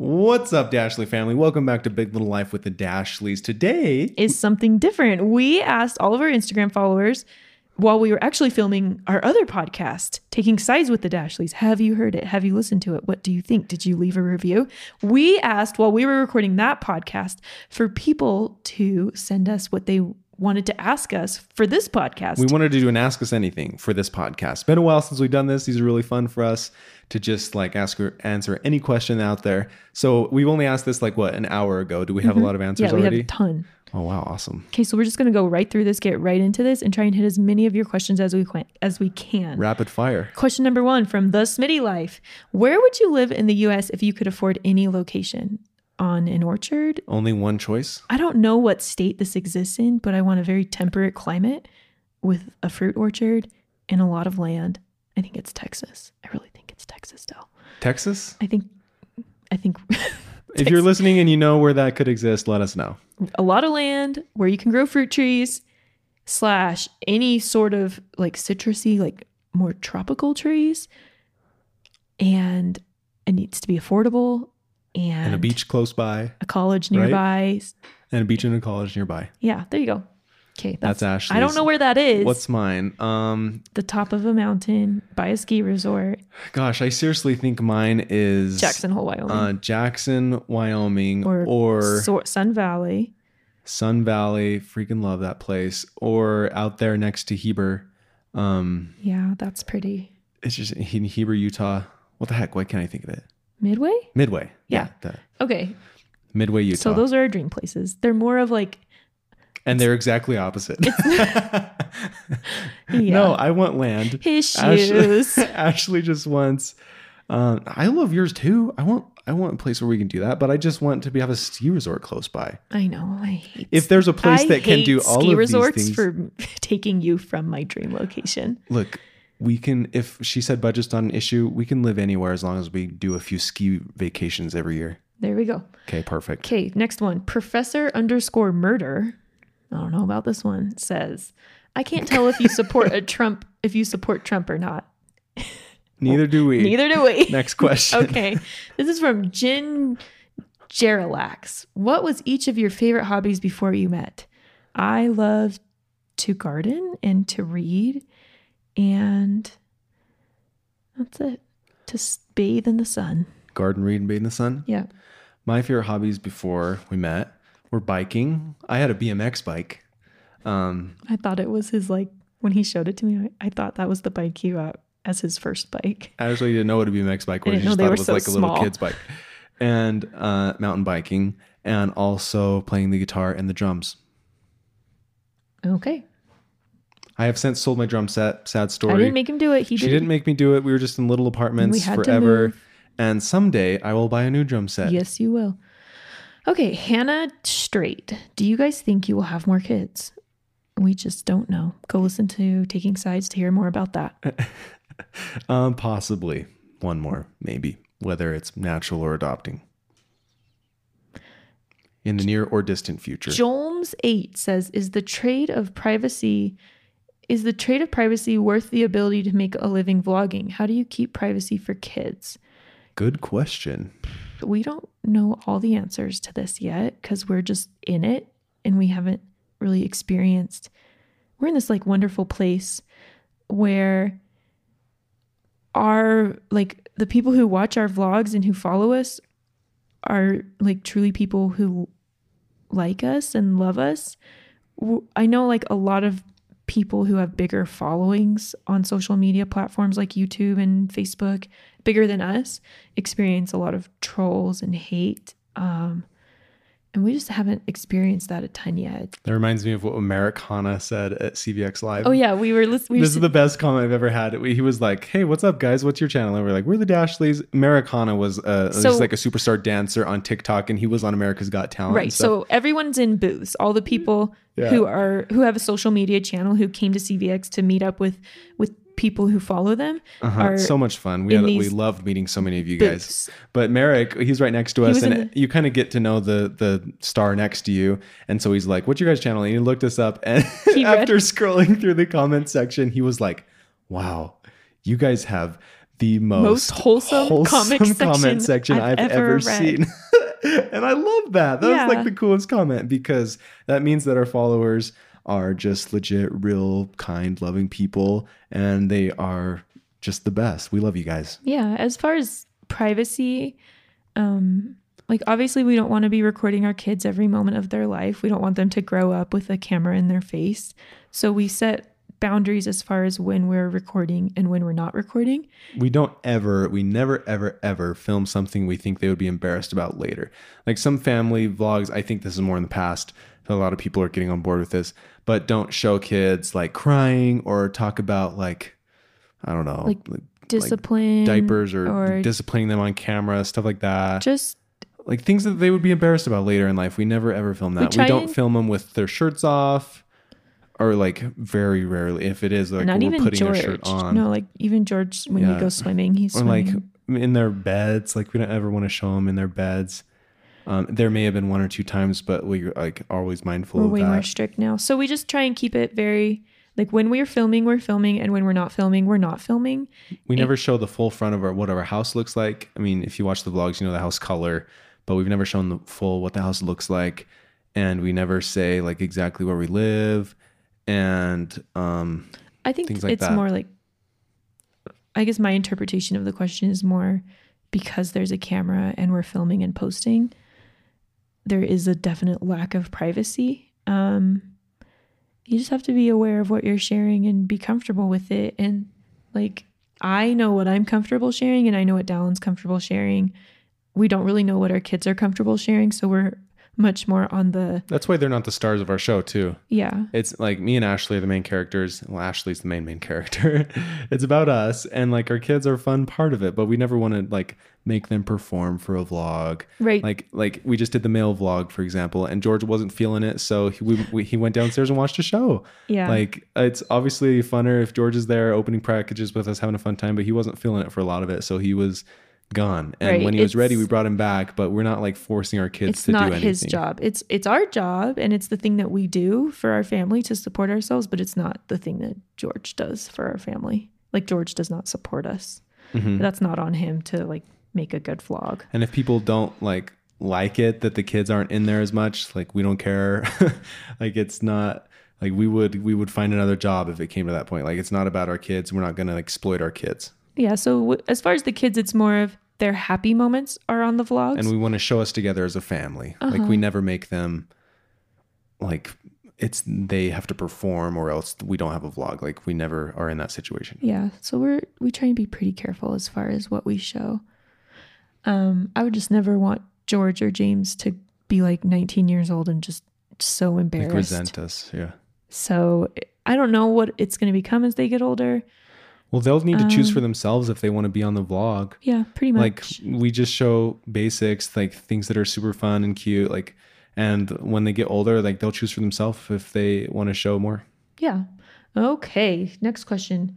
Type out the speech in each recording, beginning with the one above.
What's up, Dashley family? Welcome back to Big Little Life with the Dashleys. Today, is something different. We asked all of our Instagram followers while we were actually filming our other podcast, Taking Sides with the Dashleys. Have you heard it? Have you listened to it? What do you think? Did you leave a review? We asked while we were recording that podcast for people to send us what they wanted to ask us for this podcast. we wanted to do an Ask Us Anything for this podcast. It's been a while since we've done this. These are really fun for us to just like ask or answer any question out there. So we've only asked this like what an hour ago. Do we have a lot of answers Mm-hmm. yeah, we already? have a ton. oh wow, awesome! Okay, so we're just gonna go right through this, get right into this, and try and hit as many of your questions as we can. As we can. Rapid fire. Question number one from the Smitty Life: Where would you live in the U.S. if you could afford any location? On an orchard? Only one choice. I don't know what state this exists in, but I want a very temperate climate with a fruit orchard and a lot of land. I think it's Texas. I really think it's Texas, though. Texas. I think, I think If you're listening and you know where that could exist, let us know. a lot of land where you can grow fruit trees slash any sort of like citrusy like more tropical trees and it needs to be affordable and, And a beach close by, a college right? nearby and a beach and a college nearby. yeah there you go okay That's Ashley's. i don't know where that is What's mine? Um, the top of a mountain by a ski resort gosh, I seriously think mine is jackson hole wyoming uh, Jackson, Wyoming, or, or, So- sun valley Sun Valley. Freaking love that place. Or out there next to Heber. Um, yeah that's pretty it's just in Heber, Utah. What the heck? Why can't I think of it? Midway Midway. Yeah. the- okay Midway, Utah. so those are our dream places they're more of like and they're exactly opposite. yeah. No, I want land. his shoes Ashley just wants. Um, I love yours too. I want. I want a place where we can do that, but I just want to be have a ski resort close by. I know. I hate. If there's a place I that can do all ski of resorts these things, for taking you from my dream location. look, we can. If she said budget's not an issue, we can live anywhere as long as we do a few ski vacations every year. There we go. Okay, perfect. Okay, next one. Professor underscore murder. I don't know about this one. Says, I can't tell if you support a Trump if you support Trump or not. Neither do we. Neither do we. Next question. okay. This is from Jin Geralax. What was each of your favorite hobbies before you met? I love to garden and to read, and that's it. To bathe in the sun. Garden, read, and bathe in the sun. Yeah. My favorite hobbies before we met were biking. I had a BMX bike. Um, I thought it was his, like, when he showed it to me, I, I thought that was the bike he got as his first bike. I actually didn't know what a BMX bike was. I just thought were it was so like a little small. kid's bike. And uh, mountain biking, and also playing the guitar and the drums. Okay. I have since sold my drum set. Sad story. I didn't make him do it. He she did. didn't make me do it. We were just in little apartments We had to forever. move. And someday I will buy a new drum set. Yes, you will. Okay, Hannah Straight. Do you guys think you will have more kids? We just don't know. Go listen to Taking Sides to hear more about that. Um, possibly one more, maybe, whether it's natural or adopting. In the near or distant future. Jolmes eight says, "Is the trade of privacy is the trade of privacy worth the ability to make a living vlogging? How do you keep privacy for kids?" Good question. We don't know all the answers to this yet because we're just in it and we haven't really experienced. We're in this like wonderful place where our like the people who watch our vlogs and who follow us are like truly people who like us and love us. I know like a lot of people who have bigger followings on social media platforms like YouTube and Facebook, bigger than us, experience a lot of trolls and hate. Um, and we just haven't experienced that a ton yet. That reminds me of what Merrick Hanna said at CVX Live. Oh yeah, we were listening. We This is the best comment I've ever had. He was like, "Hey, what's up, guys? What's your channel?" And we're like, "We're the Dashleys." Merrick Hanna was uh, So- just like a superstar dancer on TikTok, and he was on America's Got Talent. right so everyone's in booths all the people Yeah. who are who have a social media channel who came to cvx to meet up with with people who follow them uh-huh. are so much fun. We had, we loved meeting so many of you guys. But Merrick, he's right next to us, and you kind of get to know the the star next to you. And so he's like, "What's your guys' channel?" And he looked us up, and after scrolling through the comment section, he was like, "Wow, you guys have." the most, Most wholesome comic section section I've I've, ever ever, seen. and I love that. That Yeah. was like the coolest comment because that means that our followers are just legit, real, kind, loving people, and they are just the best. We love you guys. Yeah, as far as privacy, um, like obviously we don't want to be recording our kids every moment of their life. We don't want them to grow up with a camera in their face. So we set boundaries as far as when we're recording and when we're not recording. we don't ever we never ever ever film something we think they would be embarrassed about later. Like some family vlogs i think this is more in the past a lot of people are getting on board with this but don't show kids like crying or talk about like i don't know Like like Discipline, diapers or, or disciplining them on camera stuff like that. Just like things that they would be embarrassed about later in life. We never ever film that. We, try don't and- film them with their shirts off or like very rarely if it is like not even putting George. their shirt on No, like even George when Yeah. he goes swimming, he's or like in their beds. Like we don't ever want to show them in their beds. Um, there may have been one or two times, but we're like always mindful we're of way that. more strict now. So we just try and keep it very like when we're filming, we're filming, and when we're not filming, we're not filming. we never show the full front of our what our house looks like. I mean, if you watch the vlogs, you know the house color, but we've never shown the full what the house looks like, and we never say like exactly where we live, and um, I think like it's that. more like I guess my interpretation of the question is more because there's a camera and we're filming and posting, there is a definite lack of privacy. Um you just have to be aware of what you're sharing and be comfortable with it and like I know what I'm comfortable sharing and I know what Dallin's comfortable sharing. We don't really know what our kids are comfortable sharing, so we're much more on the that's why they're not the stars of our show too. yeah. it's like me and Ashley are the main characters. Well, Ashley's the main main character. it's about us, and like our kids are a fun part of it, but we never want to like make them perform for a vlog. Right. Like like we just did the mail vlog, for example, and George wasn't feeling it, so he we, we, he went downstairs and watched a show. Yeah. Like it's obviously funner if George is there opening packages with us, having a fun time, but he wasn't feeling it for a lot of it, so he was gone. And Right, when he was ready, we brought him back, but we're not like forcing our kids it's to do not anything. his job it's it's our job and it's the thing that we do for our family to support ourselves but it's not the thing that george does for our family like george does not support us Mhm. that's not on him to like make a good vlog And if people don't like like it that the kids aren't in there as much, like we don't care. like it's not like we would we would find another job if it came to that point. Like it's not about our kids. We're not going to exploit our kids. Yeah so w- as far as the kids it's more of their happy moments are on the vlogs And we want to show us together as a family. Like we never make them like it's they have to perform or else we don't have a vlog. Like we never are in that situation. yeah so we're we try and be pretty careful as far as what we show um i would just never want george or james to be like 19 years old and just so embarrassed Like resent us. Yeah. So I don't know what it's going to become as they get older. Well, they'll need to choose Um, for themselves if they want to be on the vlog. Yeah, pretty much. like we just show basics like things that are super fun and cute like and when they get older like they'll choose for themselves if they want to show more yeah. Okay. Next question.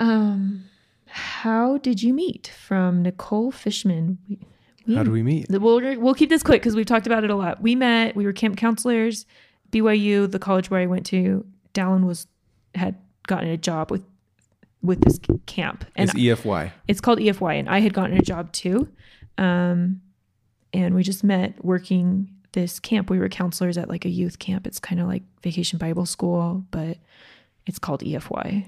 Um, how did you meet? From Nicole Fishman. We, we how do we meet We'll we'll keep this quick because we've talked about it a lot. We met. We were camp counselors. BYU, the college where I went to. Dallin was had gotten a job with with this camp, and it's efy it's called EFY, and I had gotten a job too. Um, and we just met working this camp. We were counselors at like a youth camp. It's kind of like Vacation Bible School, but it's called EFY,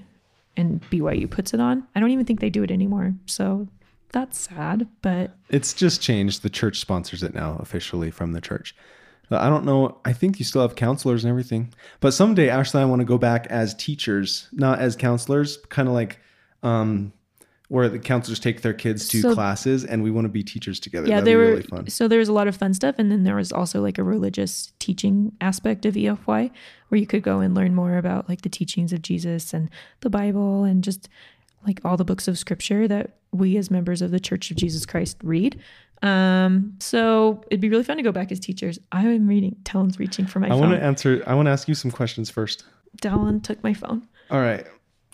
and BYU puts it on. I don't even think they do it anymore, so that's sad. But it's just changed the church sponsors it now officially from the church i don't know i think you still have counselors and everything. But someday ashley and i want to go back as teachers not as counselors kind of like um where the counselors take their kids to So- classes and we want to be teachers together. Yeah, That'd be were really fun. so there was a lot of fun stuff, and then there was also like a religious teaching aspect of EFY where you could go and learn more about like the teachings of Jesus and the Bible and just like all the books of scripture that we as members of the Church of Jesus Christ read. Um, so it'd be really fun to go back as teachers. I am reading. Dallin's reaching for my i want to answer i want to ask you some questions first Talon took my phone. All right.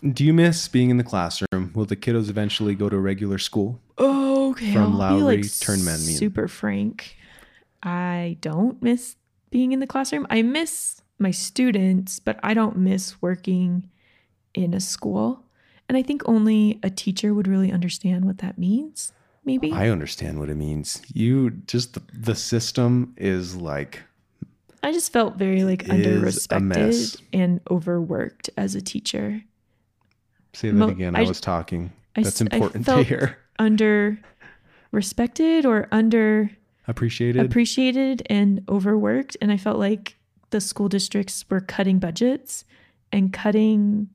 Do you miss being in the classroom? Will the kiddos eventually go to regular school? Okay, From I'll Lowry like Turnman, super frank. I don't miss being in the classroom. I miss my students, but I don't miss working in a school. And I think only a teacher would really understand what that means. Maybe. I understand what it means. You just the, the system is like I just felt very like under-respected and overworked as a teacher. say that Mo- again. I, I- was talking. I That's important to hear. Under respected or under Appreciated. appreciated and overworked. And I felt like the school districts were cutting budgets and cutting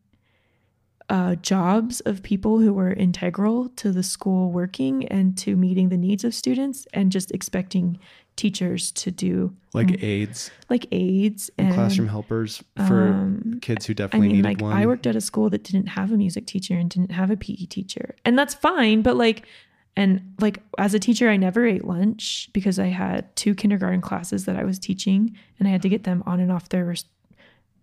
uh, jobs of people who were integral to the school working and to meeting the needs of students and just expecting teachers to do like aides like aides and and classroom helpers for um, kids who I definitely mean, needed like one. I worked at a school that didn't have a music teacher and didn't have a PE teacher, and that's fine. But like, and like as a teacher, I never ate lunch because I had two kindergarten classes that I was teaching, and I had to get them on and off their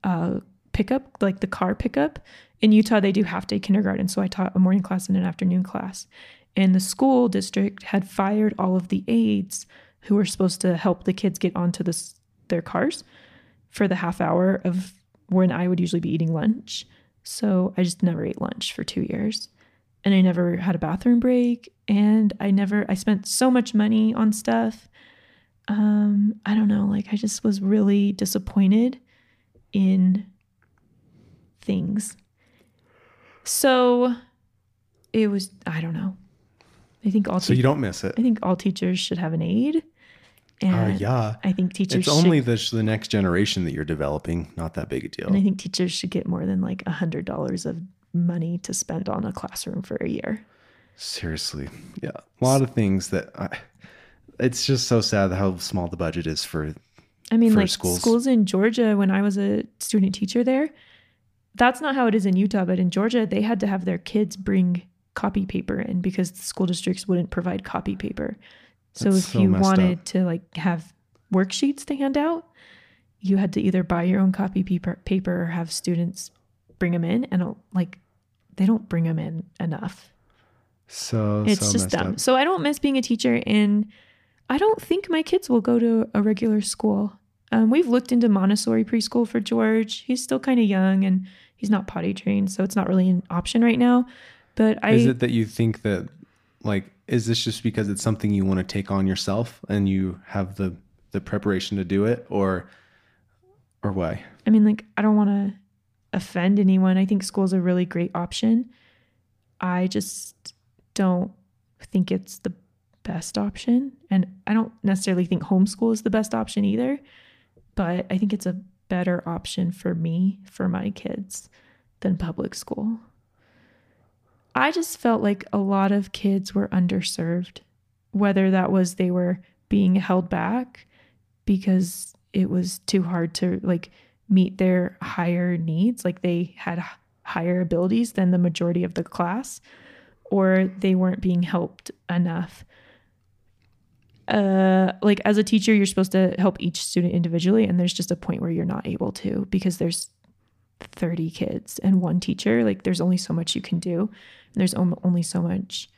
uh, pickup, like the car pickup. In Utah, they do half day kindergarten, so I taught a morning class and an afternoon class. And the school district had fired all of the aides who were supposed to help the kids get onto this, their cars for the half hour of when I would usually be eating lunch. So I just never ate lunch for two years. And I never had a bathroom break. And I never, I spent so much money on stuff. Um, I don't know, like I just was really disappointed in things. So it was, I don't know. I think all so you don't miss it. I think all teachers should have an aid. Uh, And yeah. I think teachers It's should only the, the next generation that you're developing. Not that big a deal. And I think teachers should get more than like a hundred dollars of money to spend on a classroom for a year. Seriously. Yeah. A lot of things that I, it's just so sad how small the budget is for I mean, For like schools. schools. in Georgia, when I was a student teacher there, that's not how it is in Utah, but in Georgia, they had to have their kids bring copy paper in because the school districts wouldn't provide copy paper. So That's if so you wanted up. to like have worksheets to hand out, you had to either buy your own copy paper, paper or have students bring them in. And like, they don't bring them in enough. so it's so just dumb. up. So I don't miss being a teacher, and I don't think my kids will go to a regular school. Um, we've looked into Montessori preschool for George. He's still kind of young and he's not potty trained, so it's not really an option right now. But I, is it that you think that like is this just because it's something you want to take on yourself and you have the the preparation to do it or or why? I mean, like, I don't want to offend anyone. I think school's a really great option. I just don't think it's the best option. And I don't necessarily think homeschool is the best option either. But I think it's a better option for me, for my kids, than public school. I just felt like a lot of kids were underserved, whether that was they were being held back because it was too hard to like meet their higher needs like they had higher abilities than the majority of the class or they weren't being helped enough uh like as a teacher you're supposed to help each student individually and there's just a point where you're not able to because there's 30 kids and one teacher like there's only so much you can do and there's only so much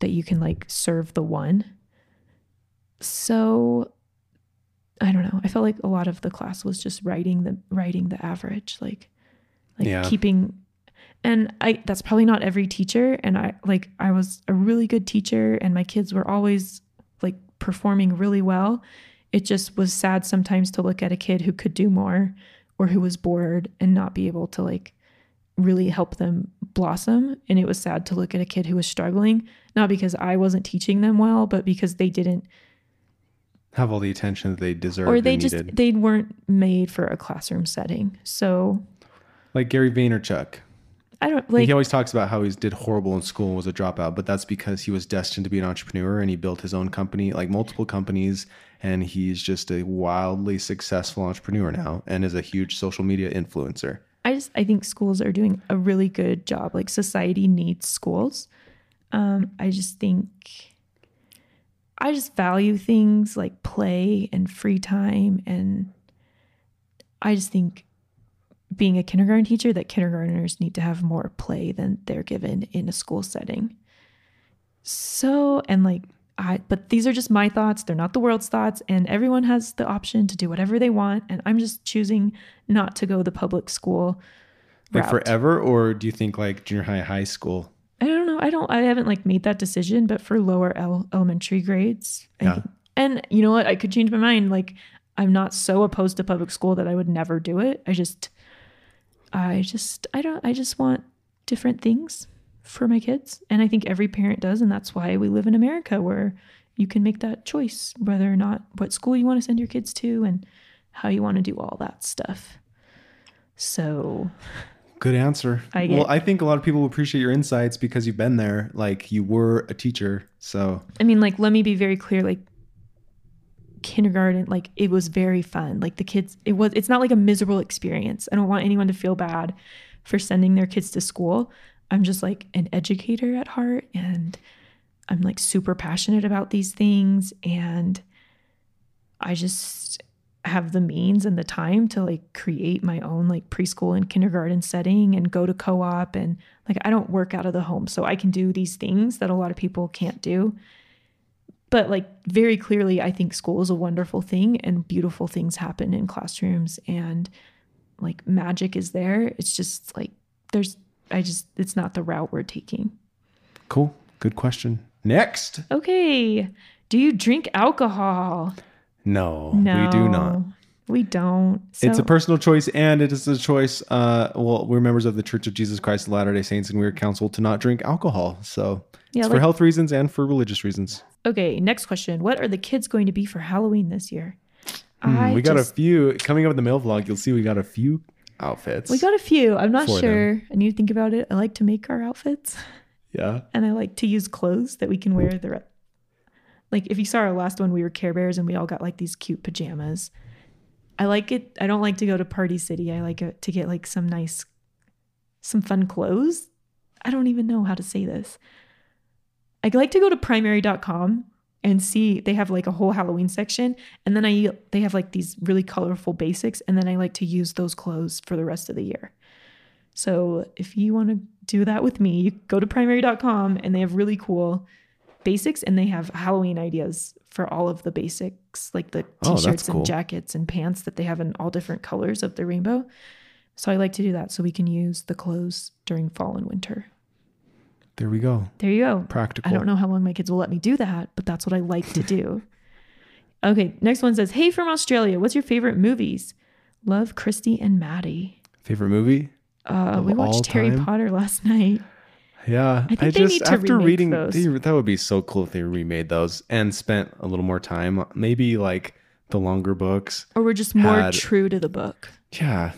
that you can like serve the one so I don't know. I felt like a lot of the class was just writing the writing the average, like like Yeah. keeping and I that's probably not every teacher and I like I was a really good teacher and my kids were always like performing really well. It just was sad sometimes to look at a kid who could do more or who was bored and not be able to like really help them blossom and it was sad to look at a kid who was struggling not because I wasn't teaching them well but because they didn't Have all the attention that they deserve or they just needed. they weren't made for a classroom setting so like Gary Vaynerchuk. I don't like he always talks about how he did horrible in school and was a dropout, but that's because he was destined to be an entrepreneur and he built his own company, like multiple companies, and he's just a wildly successful entrepreneur now and is a huge social media influencer. i just i think schools are doing a really good job like society needs schools um i just think i just value things like play and free time and i just think being a kindergarten teacher that kindergartners need to have more play than they're given in a school setting so and like I but these are just my thoughts they're not the world's thoughts and everyone has the option to do whatever they want and I'm just choosing not to go the public school Like route. forever, or do you think like junior high, high school? I don't know. I don't. I haven't like made that decision, but for lower el- elementary grades, Yeah. think- and you know what? I could change my mind. Like I'm not so opposed to public school that I would never do it. I just, I just, I don't. I just want different things for my kids, and I think every parent does, and that's why we live in America, where you can make that choice whether or not what school you want to send your kids to and how you want to do all that stuff. So Good answer. I get- well, I think a lot of people appreciate your insights because you've been there. Like you were a teacher, so I mean, like, let me be very clear. Like, kindergarten, like, it was very fun. Like, the kids, it was, it's not like a miserable experience. I don't want anyone to feel bad for sending their kids to school. I'm just like an educator at heart and I'm like super passionate about these things. And I just have the means and the time to like create my own like preschool and kindergarten setting and go to co op. And like, I don't work out of the home. So I can do these things that a lot of people can't do but like very clearly i think school is a wonderful thing and beautiful things happen in classrooms and like magic is there it's just like there's i just it's not the route we're taking cool. Good question. Next, okay do you drink alcohol no, no we do not. we don't it's a personal choice, and it is a choice. Uh, well, we're members of the Church of Jesus Christ of Latter Day Saints, and we are counseled to not drink alcohol. So Yeah, it's for health reasons and for religious reasons. Okay next question what are the kids going to be for halloween this year Hmm, we got just- a few coming up in the mail vlog. You'll see we got a few outfits. we got a few i'm not sure i need to think about it i like to make our outfits yeah. and I like to use clothes that we can wear the re- like if you saw our last one we were Care Bears and we all got like these cute pajamas. I like it I don't like to go to Party City. I like it to get like some nice some fun clothes. I don't even know how to say this. I like to go to primary.com and see they have like a whole Halloween section and then I they have like these really colorful basics and then I like to use those clothes for the rest of the year. So if you want to do that with me, you go to primary.com and they have really cool basics and they have Halloween ideas for all of the basics, like the Oh, t-shirts cool. and jackets and pants that they have in all different colors of the rainbow. So I like to do that so we can use the clothes during fall and winter. There we go. There you go. Practical. I don't know how long my kids will let me do that, but that's what I like to do. okay, next one says, "Hey from Australia, what's your favorite movies?" Love Christy and Maddie. Favorite movie? Uh, we watched Harry time? Potter last night. Yeah, I think they need to after reading those. they- that would be so cool if they remade those and spent a little more time, maybe like the longer books. Or were just more Had- true to the book. Yeah,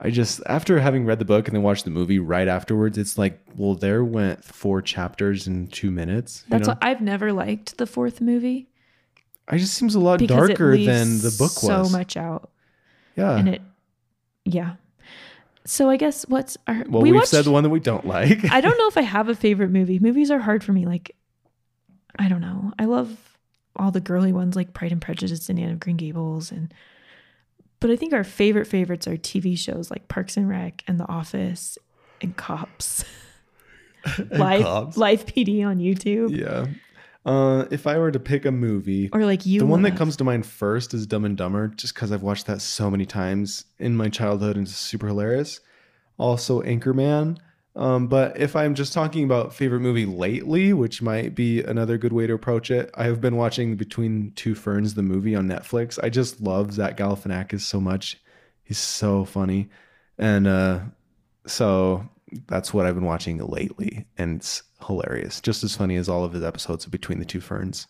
I just after having read the book and then watched the movie right afterwards, it's like, well, there went four chapters in two minutes. you That's know? what I've never liked the fourth movie I just seems a lot because darker than the book so was. So much out, yeah. and it, yeah. So I guess what's our well, we have watched, said the one that we don't like. I don't know if I have a favorite movie. Movies are hard for me. Like, I don't know. I love all the girly ones like Pride and Prejudice and Anne of Green Gables, and but I think our favorite favorites are TV shows like Parks and Rec and The Office and Cops. Live Cops. Live PD on YouTube yeah. Uh, if I were to pick a movie, or like you. the one that comes to mind first is Dumb and Dumber, just because I've watched that so many times in my childhood and it's super hilarious. Also, Anchorman. Um, but if I'm just talking about favorite movie lately, which might be another good way to approach it, I have been watching Between Two Ferns, the movie on Netflix. I just love Zach Galifianakis so much. He's so funny, and uh, so that's what I've been watching lately, and it's hilarious. Just as funny as all of his episodes of Between the Two Ferns.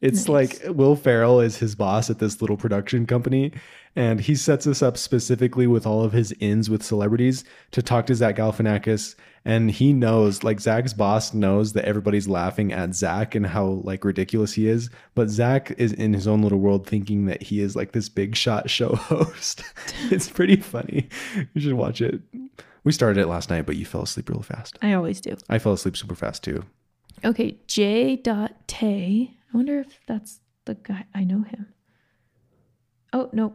It's Nice. like Will Ferrell is his boss at this little production company, and he sets us up specifically with all of his ins with celebrities to talk to Zach Galifianakis. And he knows, like Zach's boss knows that everybody's laughing at Zach and how like ridiculous he is, but Zach is in his own little world thinking that he is like this big shot show host. it's pretty funny. You should watch it. We started it last night, but you fell asleep real fast. I always do. I fell asleep super fast too. Okay, J. Tay. I wonder if that's the guy. I know him. Oh no,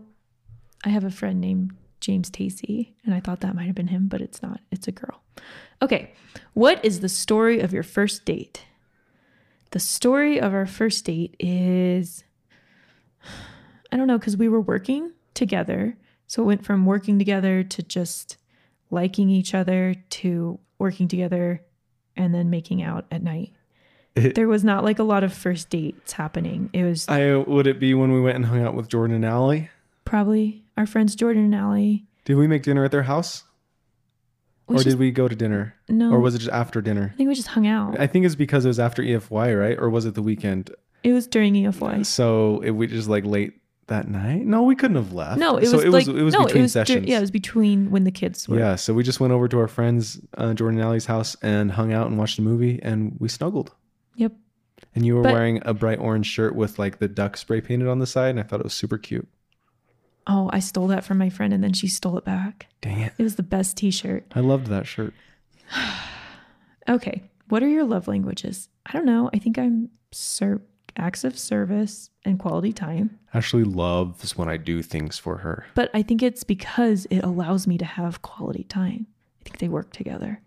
I have a friend named James Tacey, and I thought that might have been him, but it's not. It's a girl. Okay, what is the story of your first date? The story of our first date is I don't know because we were working together, so it went from working together to just liking each other to working together and then making out at night. It- There was not like a lot of first dates happening. It was I would it be when we went and hung out with Jordan and Allie? probably our friends Jordan and Allie. Did we make dinner at their house? We or just, did we go to dinner? no, Or was it just after dinner? I think we just hung out. I think it's because it was after EFY, right? Or was it the weekend? it was during EFY. So it we just like late that night? No, we couldn't have left. No, it so was it like was it was no, between it was dur- sessions. yeah, it was between when the kids were. Yeah, so we just went over to our friends uh, Jordan and Allie's house and hung out and watched a movie and we snuggled. Yep. And you were But- wearing a bright orange shirt with like the duck spray painted on the side, and I thought it was super cute. Oh, I stole that from my friend and then she stole it back. Dang it. It was the best t-shirt. I loved that shirt. Okay. What are your love languages? I don't know. I think I'm ser- acts of service and quality time. Ashley loves when I do things for her. But I think it's because it allows me to have quality time. I think they work together.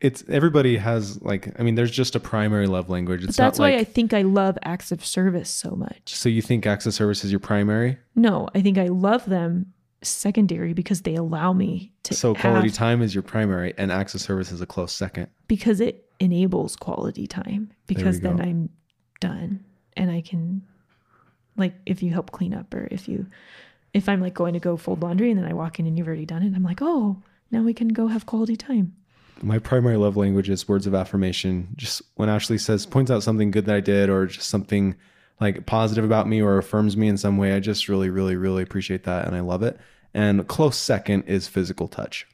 It's everybody has like I mean, there's just a primary love language. But that's why like I think I love acts of service so much. so you think acts of service is your primary? No, I think I love them secondary because they allow me to So quality have- time is your primary, and acts of service is a close second. because it enables quality time because then go. I'm done and I can like if you help clean up or if you if I'm like going to go fold laundry and then I walk in and you've already done it I'm like oh now we can go have quality time My primary love language is words of affirmation. Just when Ashley says, points out something good that I did, or just something like positive about me or affirms me in some way, I just really, really, really appreciate that and I love it. And close second is physical touch.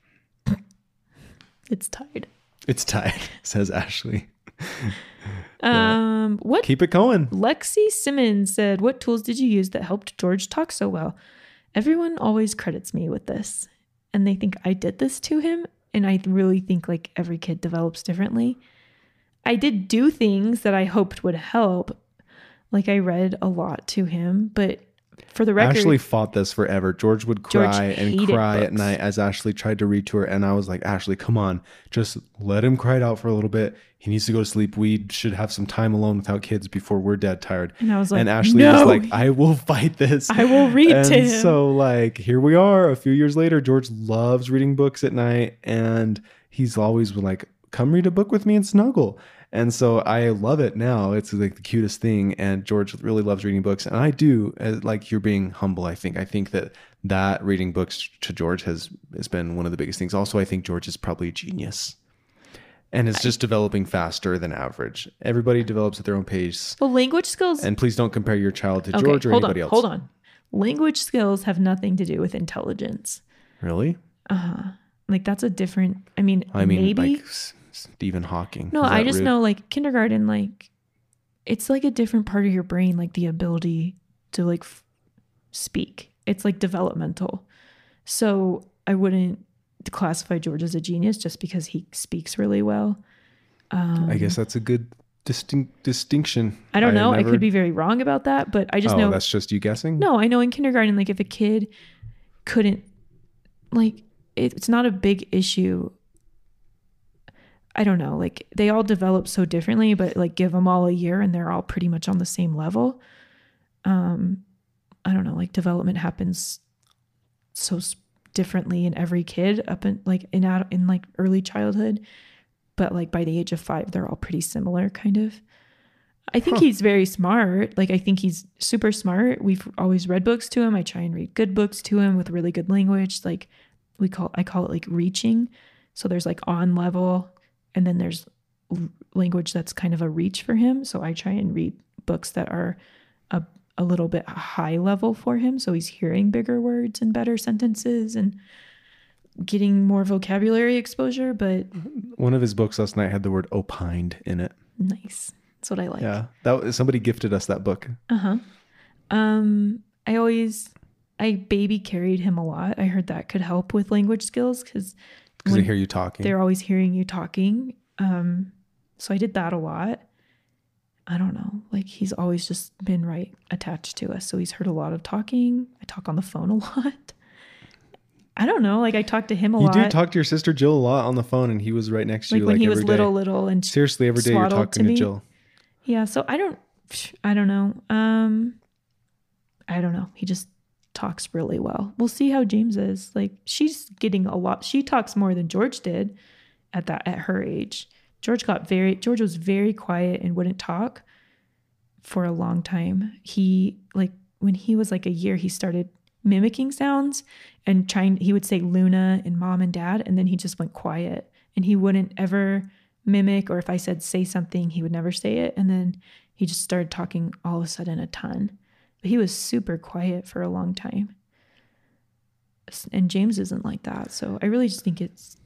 it's tied It's tied, says Ashley. um what Keep it going. Lexi Simmons said what tools did you use that helped George talk so well everyone always credits me with this and they think I did this to him and I really think like every kid develops differently I did do things that I hoped would help. Like I read a lot to him, but for the record, Ashley fought this forever. George would George cry and hated cry at night as Ashley tried to read to her. And I was like, Ashley, come on, just let him cry it out for a little bit. He needs to go to sleep. We should have some time alone without kids before we're dead tired. and I was like, and Ashley no, was like, I will fight this. I will read and to him. So, like, here we are a few years later. George loves reading books at night. And he's always been like, come read a book with me and snuggle. And so I love it now. It's like the cutest thing. And George really loves reading books. And I do, like, you're being humble, I think. I think that that reading books to George has, has been one of the biggest things. Also, I think George is probably a genius. And it's just developing faster than average. Everybody develops at their own pace. well, language skills. And please don't compare your child to okay, George or anybody on, else. hold on. Language skills have nothing to do with intelligence. Really? Uh huh. Like that's a different. I mean, I mean, maybe like Stephen Hawking. no. I just rude? know like kindergarten. Like it's like a different part of your brain, like the ability to like f- speak. It's like developmental. So I wouldn't classify George as a genius just because he speaks really well. Um, I guess that's a good distinct distinction. I don't know. I never- could be very wrong about that, but I just oh, know. that's just you guessing. No, I know in kindergarten, like if a kid couldn't, like, it's not a big issue. I don't know. Like they all develop so differently, but like give them all a year and they're all pretty much on the same level. Um, I don't know. Like development happens so differently in every kid up in like in ad- in like early childhood, but like by the age of five, they're all pretty similar, kind of. I think Huh. he's very smart. Like I think he's super smart. We've always read books to him. I try and read good books to him with really good language. Like we call I call it like reaching. So there's like on level and then there's language that's kind of a reach for him. So I try and read books that are a a little bit high level for him so he's hearing bigger words and better sentences and getting more vocabulary exposure, but One of his books last night had the word opined in it. nice. That's what I like. Yeah, that was, somebody gifted us that book. Uh-huh. Um I always I baby carried him a lot. I heard that could help with language skills cuz because they hear you talking. they're always hearing you talking. Um so I did that a lot. I don't know. Like he's always just been right attached to us. So he's heard a lot of talking. I talk on the phone a lot. I don't know. Like I talked to him a You lot. You do talk to your sister Jill a lot on the phone, and he was right next to like you. when like he was day. little, little, and Seriously, every day you're talking to to. Jill. yeah. So I don't. I don't know. Um, I don't know. He just talks really well. We'll see how James is. Like she's getting a lot. She talks more than George did at that at her age. George got very George was very quiet and wouldn't talk for a long time. He like when he was like a year, he started mimicking sounds and trying he would say Luna and mom and dad and then he just went quiet and he wouldn't ever mimic or if I said say something, he would never say it and then he just started talking all of a sudden a ton. He was super quiet for a long time. And James isn't like that. So I really just think it's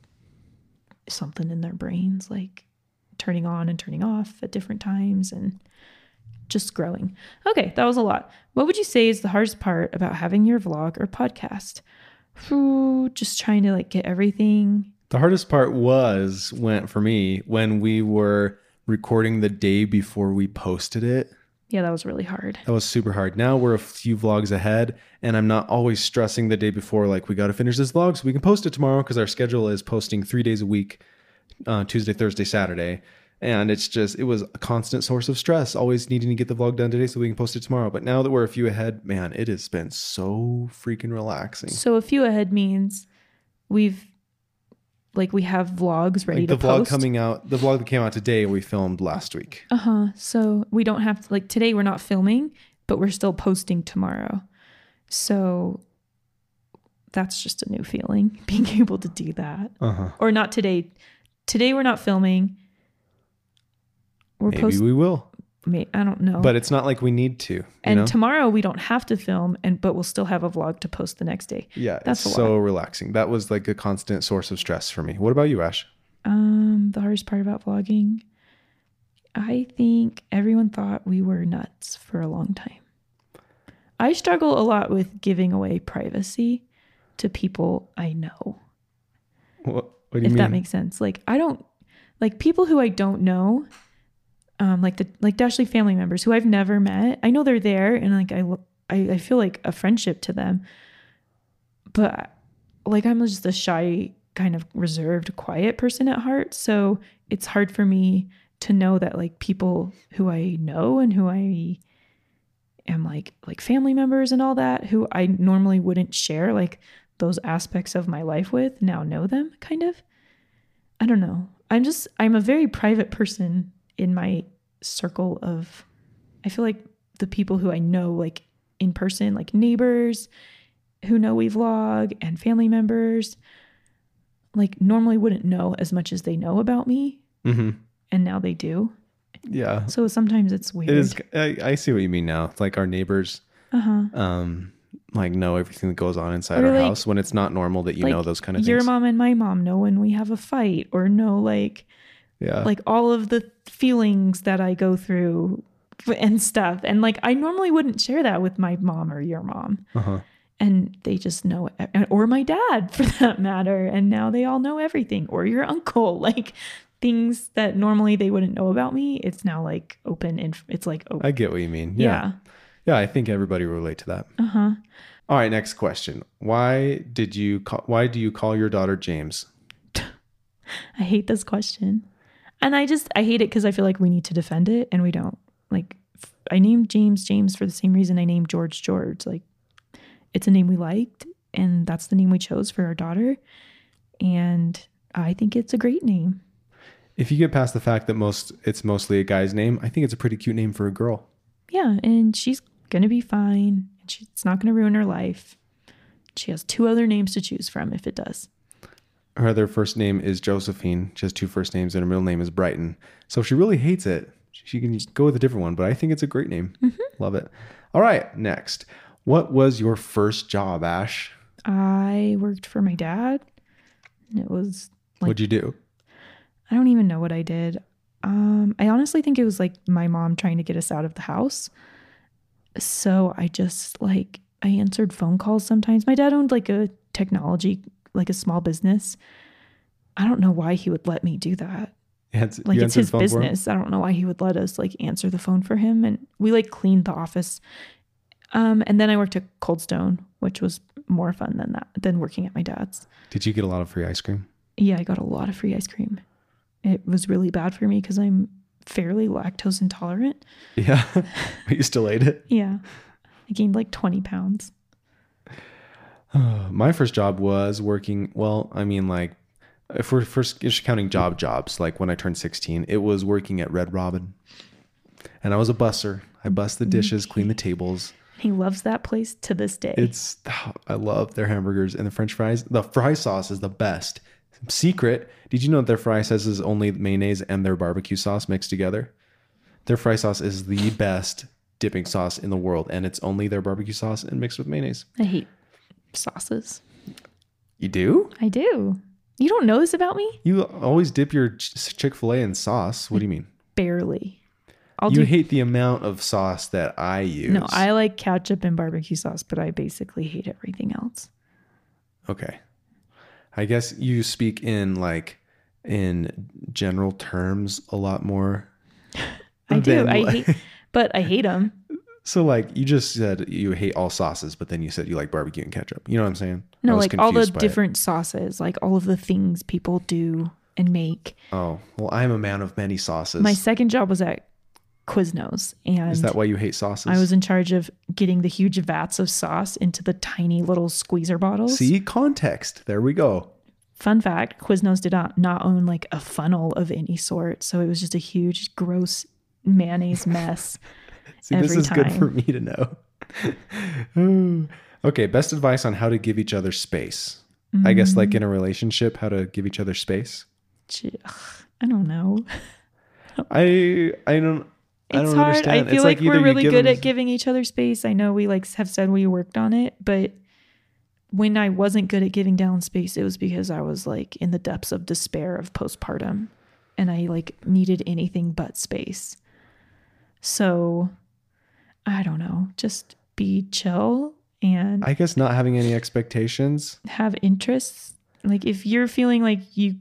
something in their brains like turning on and turning off at different times and just growing. Okay, that was a lot. What would you say is the hardest part about having your vlog or podcast? Ooh, just trying to like get everything. The hardest part was when for me when we were recording the day before we posted it. Yeah, that was really hard. That was super hard. Now we're a few vlogs ahead, and I'm not always stressing the day before, like, we got to finish this vlog so we can post it tomorrow because our schedule is posting three days a week uh, Tuesday, Thursday, Saturday. And it's just, it was a constant source of stress, always needing to get the vlog done today so we can post it tomorrow. But now that we're a few ahead, man, it has been so freaking relaxing. So a few ahead means we've like we have vlogs ready Like to the vlog post. coming out, the vlog that came out today, we filmed last week. Uh huh. So we don't have to like today. We're not filming, but we're still posting tomorrow. So that's just a new feeling, being able to do that. Uh huh. Or not today. Today we're not filming. We're Maybe posting. we will, I don't know. but it's not like we need to. You and know? tomorrow we don't have to film, and but we'll still have a vlog to post the next day. yeah, that's so relaxing. That was like a constant source of stress for me. What about you, Ash? Um, the hardest part about vlogging, I think everyone thought we were nuts for a long time. I struggle a lot with giving away privacy to people I know, What, what do you if mean? that makes sense. Like I don't like people who I don't know, um, like the like Dashley family members who I've never met. I know they're there, and like I I, I feel like a friendship to them, but like I'm just a shy, kind of reserved, quiet person at heart. So it's hard for me to know that like people who I know and who I am like like family members and all that who I normally wouldn't share like those aspects of my life with now know them kind of. I don't know. I'm just I'm a very private person in my circle of I feel like the people who I know like in person like neighbors who know we vlog and family members like normally wouldn't know as much as they know about me hmm and now they do. Yeah, So sometimes it's weird. it is. I, I see what you mean now. Like our neighbors, Uh-huh. um, like know everything that goes on inside Or, our like- house when it's not normal that you like, know those kind of Your things. Your mom and my mom know when we have a fight or know like yeah, like all of the feelings that I go through and stuff. And like I normally wouldn't share that with my mom or your mom. uh-huh. And they just know it. or my dad for that matter. And now they all know everything or your uncle like things that normally they wouldn't know about me. It's now like open and it's like open. I get what you mean. Yeah. yeah. yeah, I think everybody will relate to that. Uh-huh. All right, next question. Why did you call, why do you call your daughter James? I hate this question. And I just I hate it because I feel like we need to defend it and we don't. Like f- I named James James for the same reason I named George George. Like it's a name we liked and that's the name we chose for our daughter. And I think it's a great name. If you get past the fact that most it's mostly a guy's name, I think it's a pretty cute name for a girl. Yeah, and she's gonna be fine. And she, it's not gonna ruin her life. She has two other names to choose from if it does. Her other first name is Josephine. She has two first names, and her middle name is Brighton. So if she really hates it, she can go with a different one. But I think it's a great name. Love it. All right, next. What was your first job, Ash? I worked for my dad. It was like What'd you do? I don't even know what I did. Um, I honestly think it was like my mom trying to get us out of the house. So I just like I answered phone calls sometimes. My dad owned like a technology, like a small business. I don't know why he would let me do that. Like it's his the phone for him? business. I don't know why he would let us like answer the phone for him. And we like cleaned the office. Um, and then I worked at Cold Stone, which was more fun than that than working at my dad's. Did you get a lot of free ice cream? Yeah, I got a lot of free ice cream. It was really bad for me because I'm fairly lactose intolerant. Yeah, but you still ate it. Yeah. I gained like 20 pounds. My first job was working. Well, I mean, like, if we're first just counting job jobs, like when I turned 16, it was working at Red Robin. And I was a busser. I bust the dishes, clean the tables. He loves that place to this day. It's, I love their hamburgers and the french fries. The fry sauce is the best. Secret. Did you know that their fry sauce is only mayonnaise and their barbecue sauce mixed together? Their fry sauce is the best dipping sauce in the world, and it's only their barbecue sauce and mixed with mayonnaise. I hate sauces. You do? I do. You don't know this about me? You always dip your Chick fil A in sauce. What do you mean? Barely. I'll you do hate the amount of sauce that I use. No, I like ketchup and barbecue sauce, but I basically hate everything else. Okay. I guess you speak in like in general terms a lot more. I do. I hate but I hate them. So like you just said you hate all sauces, but then you said you like barbecue and ketchup. You know what I'm saying? No, like all the by it. different sauces, like all of the things people do and make. Oh well, I am a man of many sauces. My second job was at Quiznos, and Is that why you hate sauces? I was in charge of getting the huge vats of sauce into the tiny little squeezer bottles. See context. There we go. Fun fact: Quiznos did not not own like a funnel of any sort, so it was just a huge, gross mayonnaise mess. See, this Every is good for me to know. okay, best advice on how to give each other space. I guess like in a relationship, how to give each other space. Gee, I don't know. I I don't I It's don't hard. understand. I feel It's like, either we're really good them- at giving each other space. I know we like have said we worked on it, but when I wasn't good at giving down space, it was because I was like in the depths of despair of postpartum and I like needed anything but space. So I don't know, just be chill and I guess not having any expectations. have interests. Like if you're feeling like you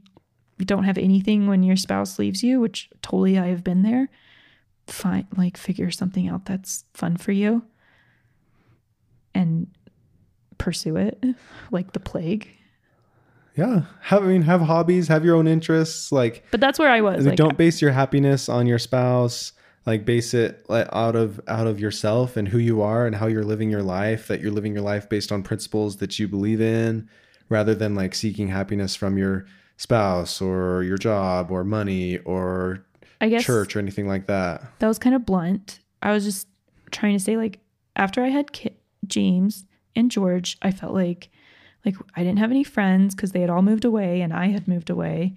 don't have anything when your spouse leaves you, which totally I have been there, fine like figure something out that's fun for you and pursue it like the plague. Yeah, have I mean have hobbies, have your own interests. Like, But that's where I was. Like, don't base your happiness on your spouse. Like base it out of out of yourself and who you are and how you're living your life. That you're living your life based on principles that you believe in, rather than like seeking happiness from your spouse or your job or money or I guess church or anything like that. that was kind of blunt. I was just trying to say like after I had Ki- James and George, I felt like like I didn't have any friends because they had all moved away and I had moved away,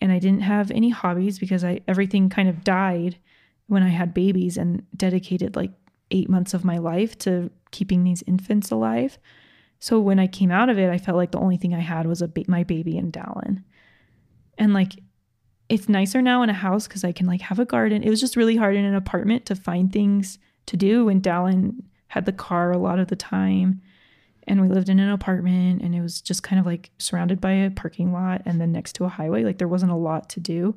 and I didn't have any hobbies because I everything kind of died when I had babies and dedicated like eight months of my life to keeping these infants alive. So when I came out of it, I felt like the only thing I had was a ba- my baby and Dallin, and like it's nicer now in a house because I can like have a garden. It was just really hard in an apartment to find things to do when Dallin had the car a lot of the time. And we lived in an apartment and it was just kind of like surrounded by a parking lot and then next to a highway. Like there wasn't a lot to do.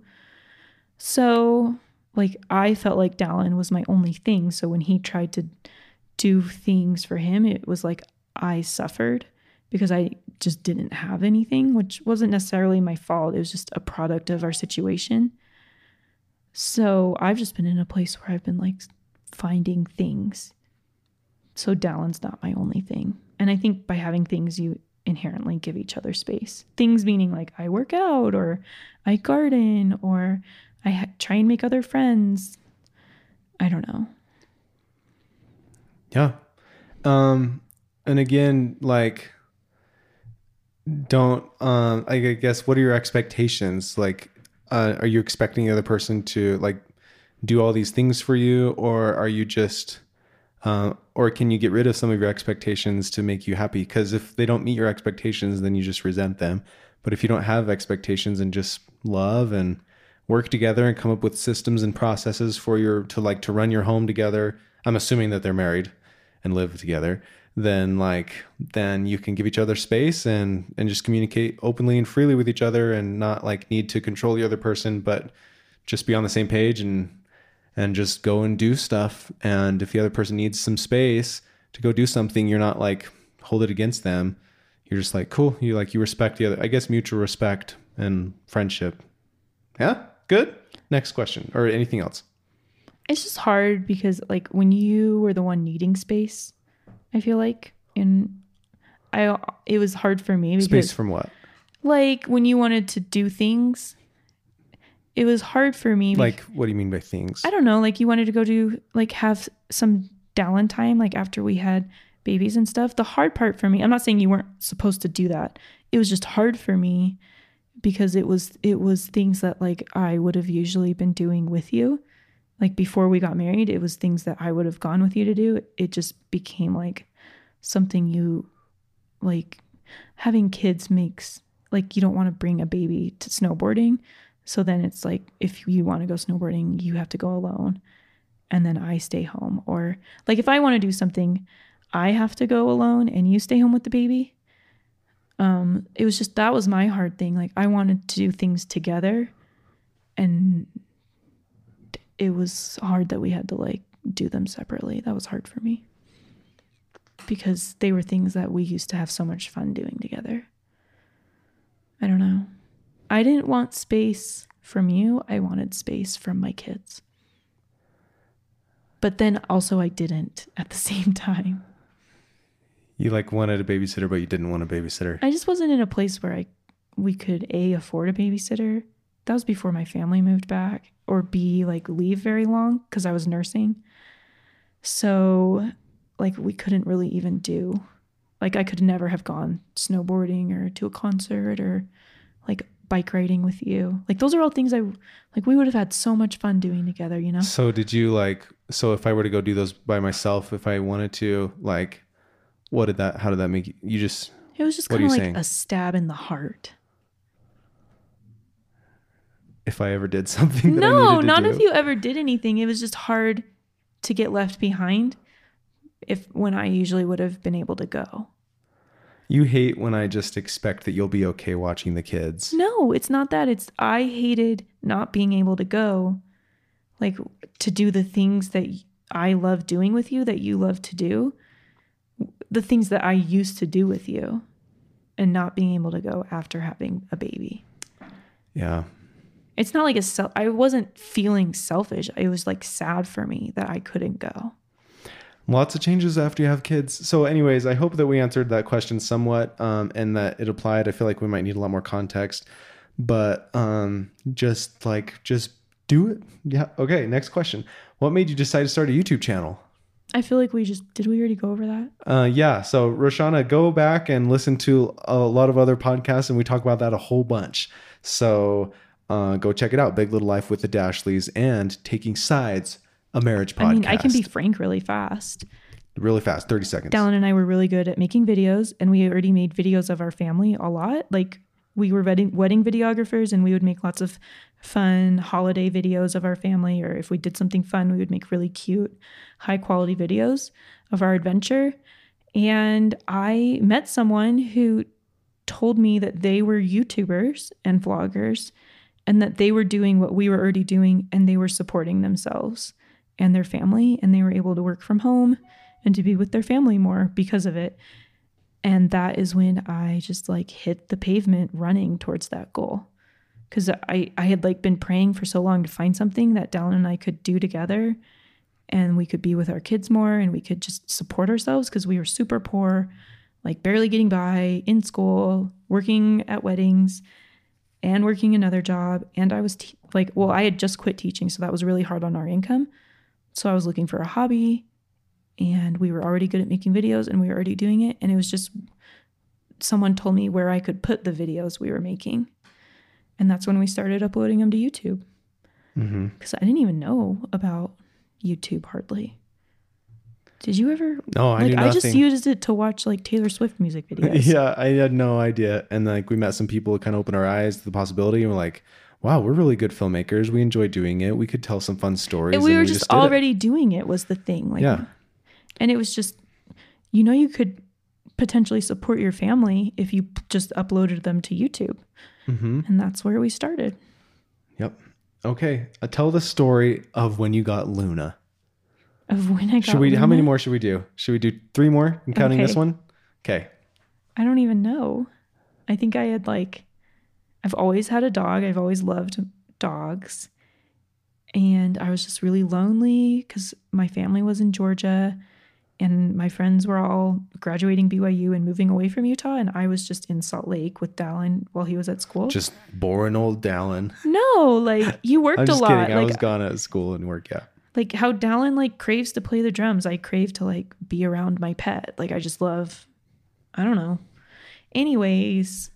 So like I felt like Dallin was my only thing. So when he tried to do things for him, it was like I suffered because I just didn't have anything, which wasn't necessarily my fault. It was just a product of our situation. So I've just been in a place where I've been like finding things. So Dallin's not my only thing. And I think by having things, you inherently give each other space. Things meaning like I work out or I garden or I try and make other friends. I don't know. Yeah. Um and again like don't um I guess what are your expectations? Like uh are you expecting the other person to like do all these things for you or are you just uh, or can you get rid of some of your expectations to make you happy? Because if they don't meet your expectations, then you just resent them. But if you don't have expectations and just love and work together and come up with systems and processes for your to like to run your home together, I'm assuming that they're married and live together. Then like then you can give each other space and and just communicate openly and freely with each other and not like need to control the other person, but just be on the same page and and just go and do stuff. And if the other person needs some space to go do something, you're not like hold it against them. You're just like, cool. You like you respect the other. I guess mutual respect and friendship. Yeah, good. Next question or anything else. It's just hard because like when you were the one needing space, I feel like and I it was hard for me because Space from what? like when you wanted to do things, it was hard for me. Like, what do you mean by things? I don't know, like you wanted to go do like have some Dallin time like after we had babies and stuff. The hard part for me, I'm not saying you weren't supposed to do that. It was just hard for me because it was it was things that like I would have usually been doing with you. Like before we got married, it was things that I would have gone with you to do. It just became like something you like having kids makes like you don't want to bring a baby to snowboarding. So then it's like if you want to go snowboarding, you have to go alone and then I stay home. Or like if I want to do something, I have to go alone and you stay home with the baby. Um, it was just that was my hard thing. Like I wanted to do things together and it was hard that we had to like do them separately. That was hard for me. Because they were things that we used to have so much fun doing together. I don't know. I didn't want space from you. I wanted space from my kids. But then also I didn't at the same time. You like wanted a babysitter, but you didn't want a babysitter. I just wasn't in a place where I we could a afford a babysitter. That was before my family moved back, or b like leave very long because I was nursing. So, like we couldn't really even do, like I could never have gone snowboarding or to a concert or like bike riding with you. Like those are all things I like. We would have had so much fun doing together. You know. So did you like? So if I were to go do those by myself, if I wanted to, like, what did that? How did that make you? You just It was just kind of like saying? a stab in the heart. if I ever did something. That I No, not do. if you ever did anything. It was just hard to get left behind if when I usually would have been able to go. You hate when I just expect that you'll be okay watching the kids. No, it's not that. It's I hated not being able to go like to do the things that I love doing with you that you love to do. The things that I used to do with you and not being able to go after having a baby. Yeah. It's not like a self I wasn't feeling selfish. It was like sad for me that I couldn't go. Lots of changes after you have kids. So, anyways, I hope that we answered that question somewhat um, and that it applied. I feel like we might need a lot more context, but um, just like, just do it. Yeah. Okay. Next question. What made you decide to start a YouTube channel? I feel like we just did we already go over that? Uh, yeah. So, Roshana, go back and listen to a lot of other podcasts, and we talk about that a whole bunch. So, uh, go check it out. Big Little Life with the Dashleys and Taking Sides, a marriage podcast. I mean, I can be frank really fast. really fast, 30 seconds. Dallin and I were really good at making videos, and we already made videos of our family a lot. Like we were wedding wedding videographers, and we would make lots of fun holiday videos of our family. Or if we did something fun, we would make really cute, high quality videos of our adventure. And I met someone who told me that they were YouTubers and vloggers, and that they were doing what we were already doing, and they were supporting themselves and their family, and they were able to work from home and to be with their family more because of it. And that is when I just like hit the pavement running towards that goal. Cause I, I had like been praying for so long to find something that Dallin and I could do together and we could be with our kids more and we could just support ourselves because we were super poor, like barely getting by in school, working at weddings and working another job. And I was te- like, well, I had just quit teaching. So that was really hard on our income. So I was looking for a hobby and we were already good at making videos and we were already doing it. And it was just someone told me where I could put the videos we were making. And that's when we started uploading them to YouTube hmm because I didn't even know about YouTube hardly. Did you ever? No, I like, knew I just used it to watch like Taylor Swift music videos. yeah, I had no idea. And like we met some people who kind of opened our eyes to the possibility and we're like, wow, we're really good filmmakers. We enjoy doing it. We could tell some fun stories. And we and were just, did it. already doing it was the thing. Like, Yeah. And it was just, you know, you could potentially support your family if you just uploaded them to YouTube. hmm And that's where we started. Yep. Okay. Uh, tell the story of when you got Luna. Of when I got. Should we? How many more should we do? Should we do three more? I'm counting this one. Okay. I don't even know. I think I had like, I've always had a dog. I've always loved dogs. And I was just really lonely because my family was in Georgia and my friends were all graduating BYU and moving away from Utah, and I was just in Salt Lake with Dallin while he was at school. Just boring old Dallin. no, like you worked I'm a just lot. kidding. I like was gone at school and work. Yeah. like how Dallin like craves to play the drums. I crave to like be around my pet. Like I just love I don't know. Anyways,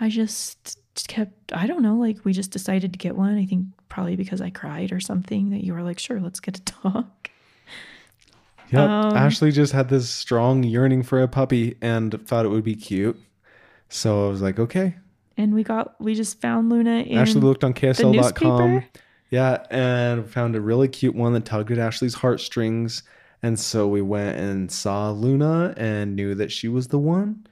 I just just kept I don't know, like we just decided to get one. I think probably because I cried or something that you were like, sure, let's get a dog. Yep. Um, Ashley just had this strong yearning for a puppy and thought it would be cute. So I was like, okay. And we got we just found Luna in Ashley looked on KSL.com. Yeah, and found a really cute one that tugged at Ashley's heartstrings. And so we went and saw Luna and knew that she was the one.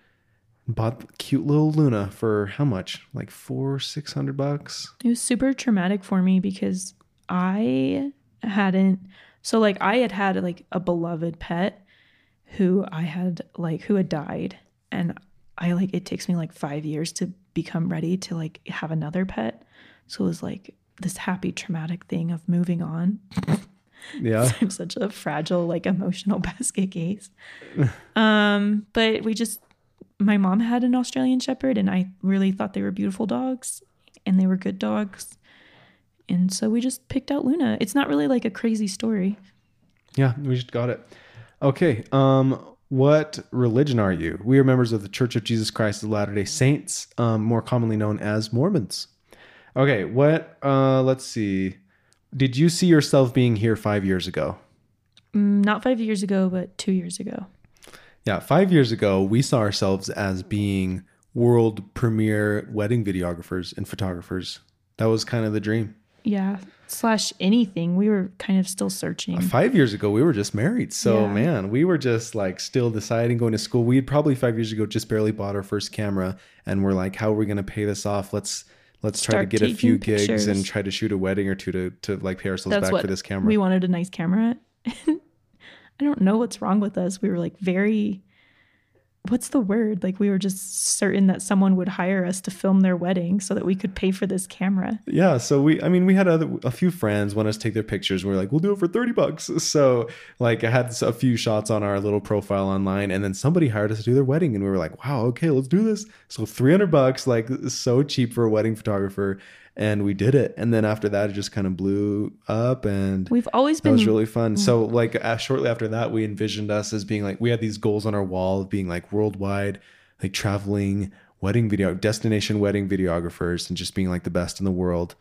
Bought cute little Luna for how much? Like four, six hundred bucks. It was super traumatic for me because I hadn't so like I had had like a beloved pet who I had like who had died and I like it takes me like 5 years to become ready to like have another pet. So it was like this happy traumatic thing of moving on. Yeah. I'm such a fragile, like emotional basket case. um, but we just my mom had an Australian Shepherd and I really thought they were beautiful dogs and they were good dogs. And so we just picked out Luna. It's not really like a crazy story. Yeah, we just got it. Okay. Um, what religion are you? We are members of the Church of Jesus Christ of Latter Day Saints, um, more commonly known as Mormons. Okay. What? Uh, let's see. Did you see yourself being here five years ago? Mm, not five years ago, but two years ago. Yeah, five years ago, we saw ourselves as being world premiere wedding videographers and photographers. That was kind of the dream. Yeah. Slash anything. We were kind of still searching. Uh, five years ago, we were just married. So, Yeah. man, we were just like still deciding going to school. We had probably five years ago just barely bought our first camera and we're like, how are we going to pay this off? Let's. Let's try Start to get a few taking gigs and try to shoot a wedding or two to, to like pay ourselves That's back what for this camera. we wanted a nice camera. I don't know what's wrong with us. We were like very what's the word? Like we were just certain that someone would hire us to film their wedding so that we could pay for this camera. Yeah, so we, I mean, we had a few friends want us to take their pictures. We are like, we'll do it for 30 bucks. So, like, I had a few shots on our little profile online, and then somebody hired us to do their wedding, and we were like, wow, okay, let's do this. So, 300 bucks, like, so cheap for a wedding photographer. And we did it. And then after that, it just kind of blew up, and We've always that been was really fun. So, like, uh, shortly after that, we envisioned us as being like, we had these goals on our wall of being like worldwide, like traveling wedding video, destination wedding videographers, and just being like the best in the world.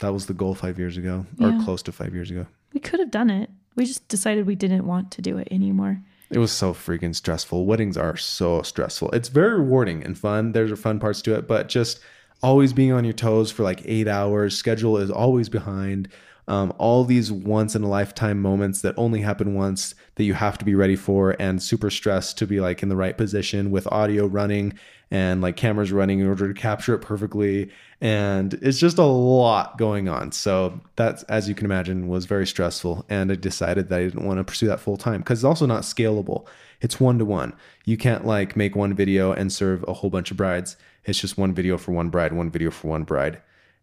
That was the goal five years ago, or close to five years ago. we could have done it. We just decided we didn't want to do it anymore. It was so freaking stressful. Weddings are so stressful. It's very rewarding and fun. There's fun parts to it, but just always being on your toes for like eight hours. Schedule is always behind. Um, all these once in a lifetime moments that only happen once that you have to be ready for, and super stressed to be like in the right position with audio running and like cameras running in order to capture it perfectly. And it's just a lot going on. So that's, as you can imagine, was very stressful. And I decided that I didn't want to pursue that full time because it's also not scalable. It's one to one. You can't like make one video and serve a whole bunch of brides. It's just one video for one bride, one video for one bride.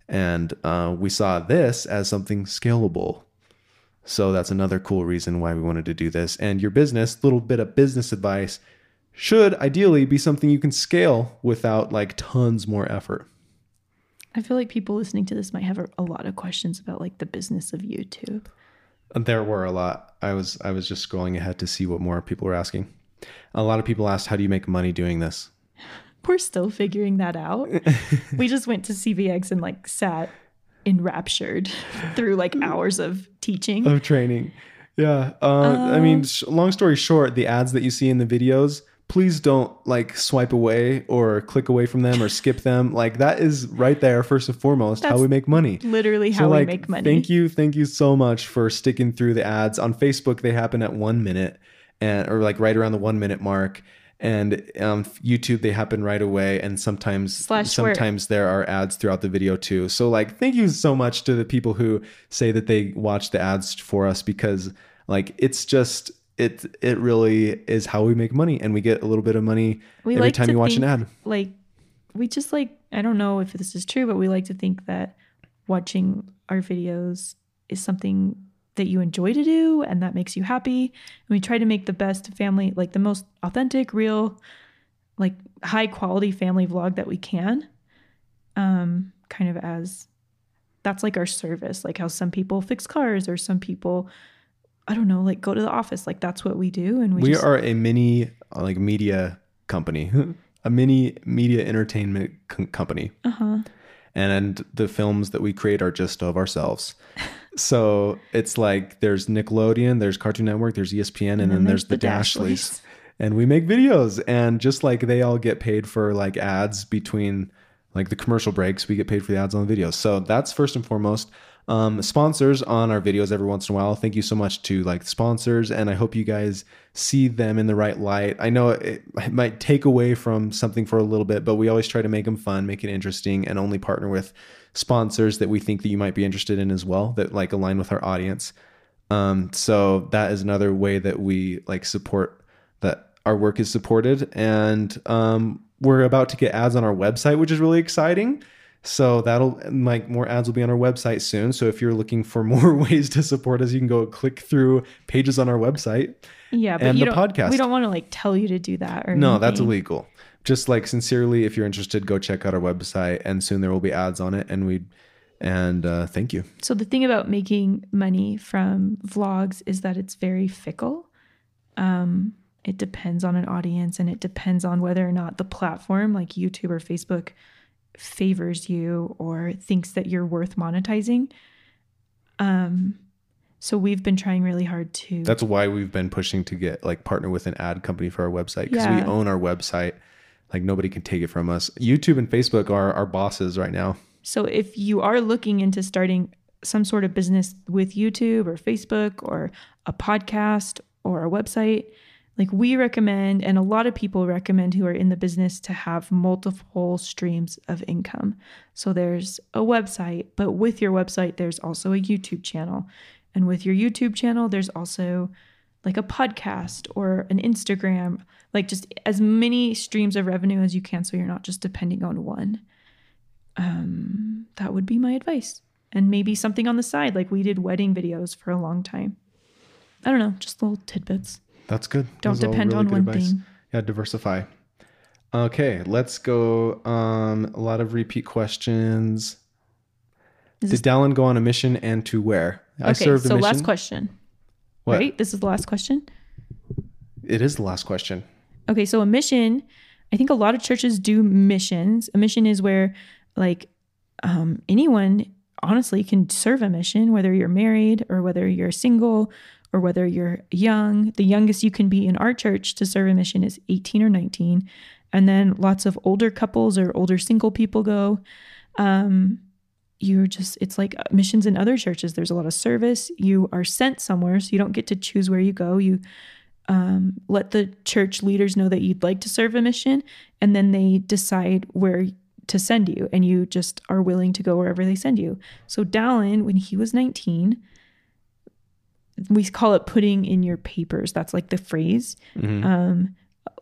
And uh, we saw this as something scalable. So that's another cool reason why we wanted to do this. And your business, little bit of business advice, should ideally be something you can scale without like tons more effort. I feel like people listening to this might have a, a lot of questions about like the business of YouTube. There were a lot. I was I was just scrolling ahead to see what more people were asking. A lot of people asked, "How do you make money doing this?" We're still figuring that out. we just went to CVX and like sat enraptured through like hours of teaching. of training. Yeah. Uh, I mean, sh- long story short, the ads that you see in the videos, please don't like swipe away or click away from them or skip them. Like that is right there first and foremost how we make money. Literally So, how like, we make money. Thank you, thank you so much for sticking through the ads on Facebook. They happen at one minute and or like right around the one minute mark. And um, YouTube, they happen right away, and sometimes Slash sometimes there are ads throughout the video too. So like, thank you so much to the people who say that they watch the ads for us because like it's just it it really is how we make money, and we get a little bit of money We every like time you watch an ad. like we just like I don't know if this is true, but we like to think that watching our videos is something that you enjoy to do and that makes you happy. And we try to make the best family, like the most authentic, real, like high quality family vlog that we can. Um, kind of as that's like our service, like how some people fix cars or some people, I don't know, like go to the office. Like that's what we do. And we, We just, are a mini like media company, a mini media entertainment co- company. uh-huh. and the films that we create are just of ourselves. so it's like there's Nickelodeon, there's Cartoon Network, there's ESPN, and, then, there's the Dashleys. And we make videos, and just like they all get paid for like ads between like the commercial breaks, we get paid for the ads on the videos. So that's first and foremost. Um, sponsors on our videos every once in a while. Thank you so much to like sponsors, and I hope you guys see them in the right light. I know it, it might take away from something for a little bit, but we always try to make them fun, make it interesting, and only partner with sponsors that we think that you might be interested in as well, that like align with our audience. Um, so that is another way that we like support that our work is supported, and um, we're about to get ads on our website, which is really exciting. So that'll like more ads will be on our website soon. So if you're looking for more ways to support us, you can go click through pages on our website. Yeah, but And you the don't, podcast. We don't want to like tell you to do that or No, that's illegal. Just like sincerely, if you're interested, go check out our website, and soon there will be ads on it. And we, and uh, thank you. So the thing about making money from vlogs is that it's very fickle. Um, it depends on an audience and it depends on whether or not the platform like YouTube or Facebook favors you or thinks that you're worth monetizing. Um, so we've been trying really hard to That's why we've been pushing to get like partner with an ad company for our website because we own our website. Like nobody can take it from us. YouTube and Facebook are our bosses right now. So if you are looking into starting some sort of business with YouTube or Facebook or a podcast or a website, like we recommend, and a lot of people recommend who are in the business to have multiple streams of income. So there's a website, but with your website, there's also a YouTube channel. And with your YouTube channel, there's also like a podcast or an Instagram, like just as many streams of revenue as you can so you're not just depending on one um, that would be my advice. And maybe something on the side, like we did wedding videos for a long time. I don't know, just little tidbits. That's good. Don't Those depend really on one advice. thing. Yeah, diversify. Okay, let's go. Um, a lot of repeat questions. Is Did this- Dallin go on a mission and to where? I okay, served a so mission. last question. What? Right? This is the last question. It is the last question. Okay, so a mission, I think a lot of churches do missions. A mission is where like um, anyone honestly can serve a mission, whether you're married or whether you're single or whether you're young. The youngest you can be in our church to serve a mission is 18 or 19. And then lots of older couples or older single people go. Um, you're just, it's like missions in other churches. There's a lot of service. You are sent somewhere, so you don't get to choose where you go. You um, let the church leaders know that you'd like to serve a mission, and then they decide where to send you, and you just are willing to go wherever they send you. So Dallin, when he was 19, we call it putting in your papers. That's like the phrase. Um,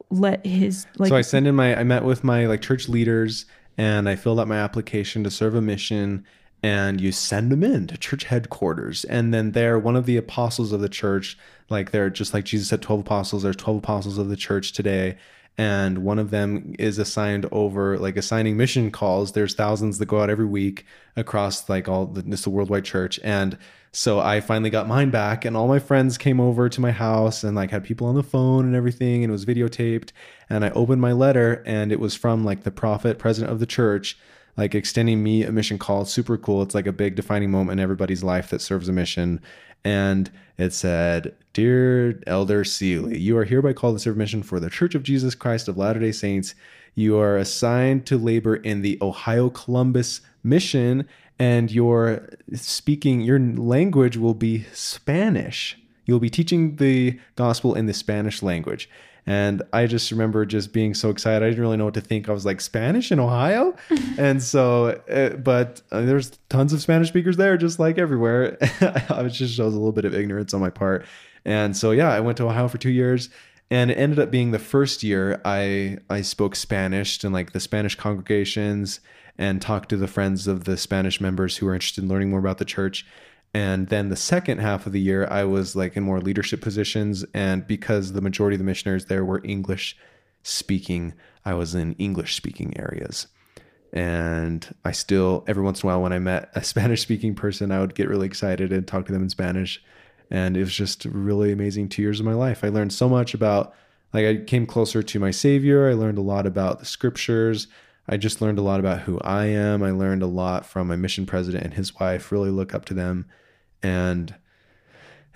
let his like so I send in my I met with my like church leaders and I filled out my application to serve a mission and you send them in to church headquarters. And then they're one of the apostles of the church. Like they're just like Jesus had 12 apostles. There's 12 apostles of the church today and one of them is assigned over like assigning mission calls there's thousands that go out every week across like all the this the worldwide church and so I finally got mine back, and all my friends came over to my house and like had people on the phone and everything, and it was videotaped. And I opened my letter, and it was from like the prophet, president of the church, like extending me a mission call. Super cool. It's like a big defining moment in everybody's life that serves a mission. And it said, Dear Elder Seeley, you are hereby called to serve mission for the Church of Jesus Christ of Latter day Saints. You are assigned to labor in the Ohio Columbus mission and your speaking your language will be Spanish. You'll be teaching the gospel in the Spanish language. And I just remember just being so excited. I didn't really know what to think. I was like, Spanish in Ohio? and so, uh, but uh, there's tons of Spanish speakers there, just like everywhere. it just shows a little bit of ignorance on my part. And so, yeah, I went to Ohio for two years. And it ended up being the first year I I spoke Spanish in like the Spanish congregations and talked to the friends of the Spanish members who were interested in learning more about the church. And then the second half of the year, I was like in more leadership positions. And because the majority of the missionaries there were English speaking, I was in English speaking areas. And I still, every once in a while, when I met a Spanish speaking person, I would get really excited and talk to them in Spanish. And it was just really amazing two years of my life. I learned so much about, like, I came closer to my Savior. I learned a lot about the scriptures. I just learned a lot about who I am. I learned a lot from my mission president and his wife, really look up to them. And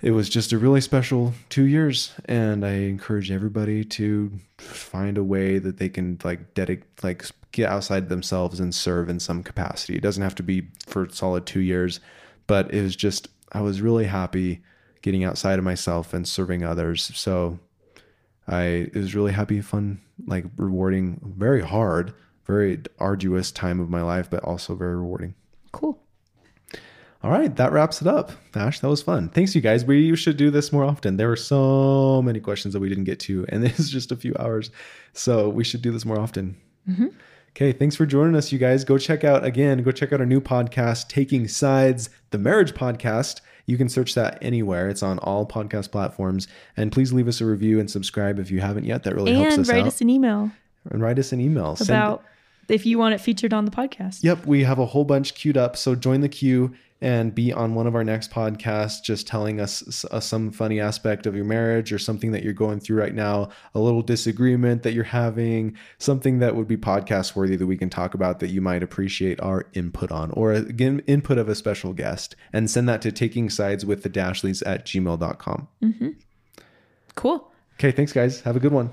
it was just a really special two years. And I encourage everybody to find a way that they can like dedicate, like get outside themselves and serve in some capacity. It doesn't have to be for solid two years, but it was just, I was really happy getting outside of myself and serving others. So I, it was really happy, fun, like rewarding, very hard, very arduous time of my life, but also very rewarding. Cool. All right, that wraps it up. Ash, that was fun. Thanks, you guys. We should do this more often. There were so many questions that we didn't get to, and this is just a few hours. So we should do this more often. Mm-hmm. Okay, thanks for joining us, you guys. Go check out, again, go check out our new podcast, Taking Sides, the Marriage Podcast. You can search that anywhere. It's on all podcast platforms. And please leave us a review and subscribe if you haven't yet. That really helps us out. And write us an email and write us an email. Send- about if you want it featured on the podcast. Yep, we have a whole bunch queued up. So join the queue and be on one of our next podcasts, just telling us uh, some funny aspect of your marriage or something that you're going through right now, a little disagreement that you're having, something that would be podcast worthy that we can talk about that you might appreciate our input on, or again, input of a special guest. And send that to taking sides with the Dashleys at gmail.com. Cool. Okay, thanks, guys. Have a good one.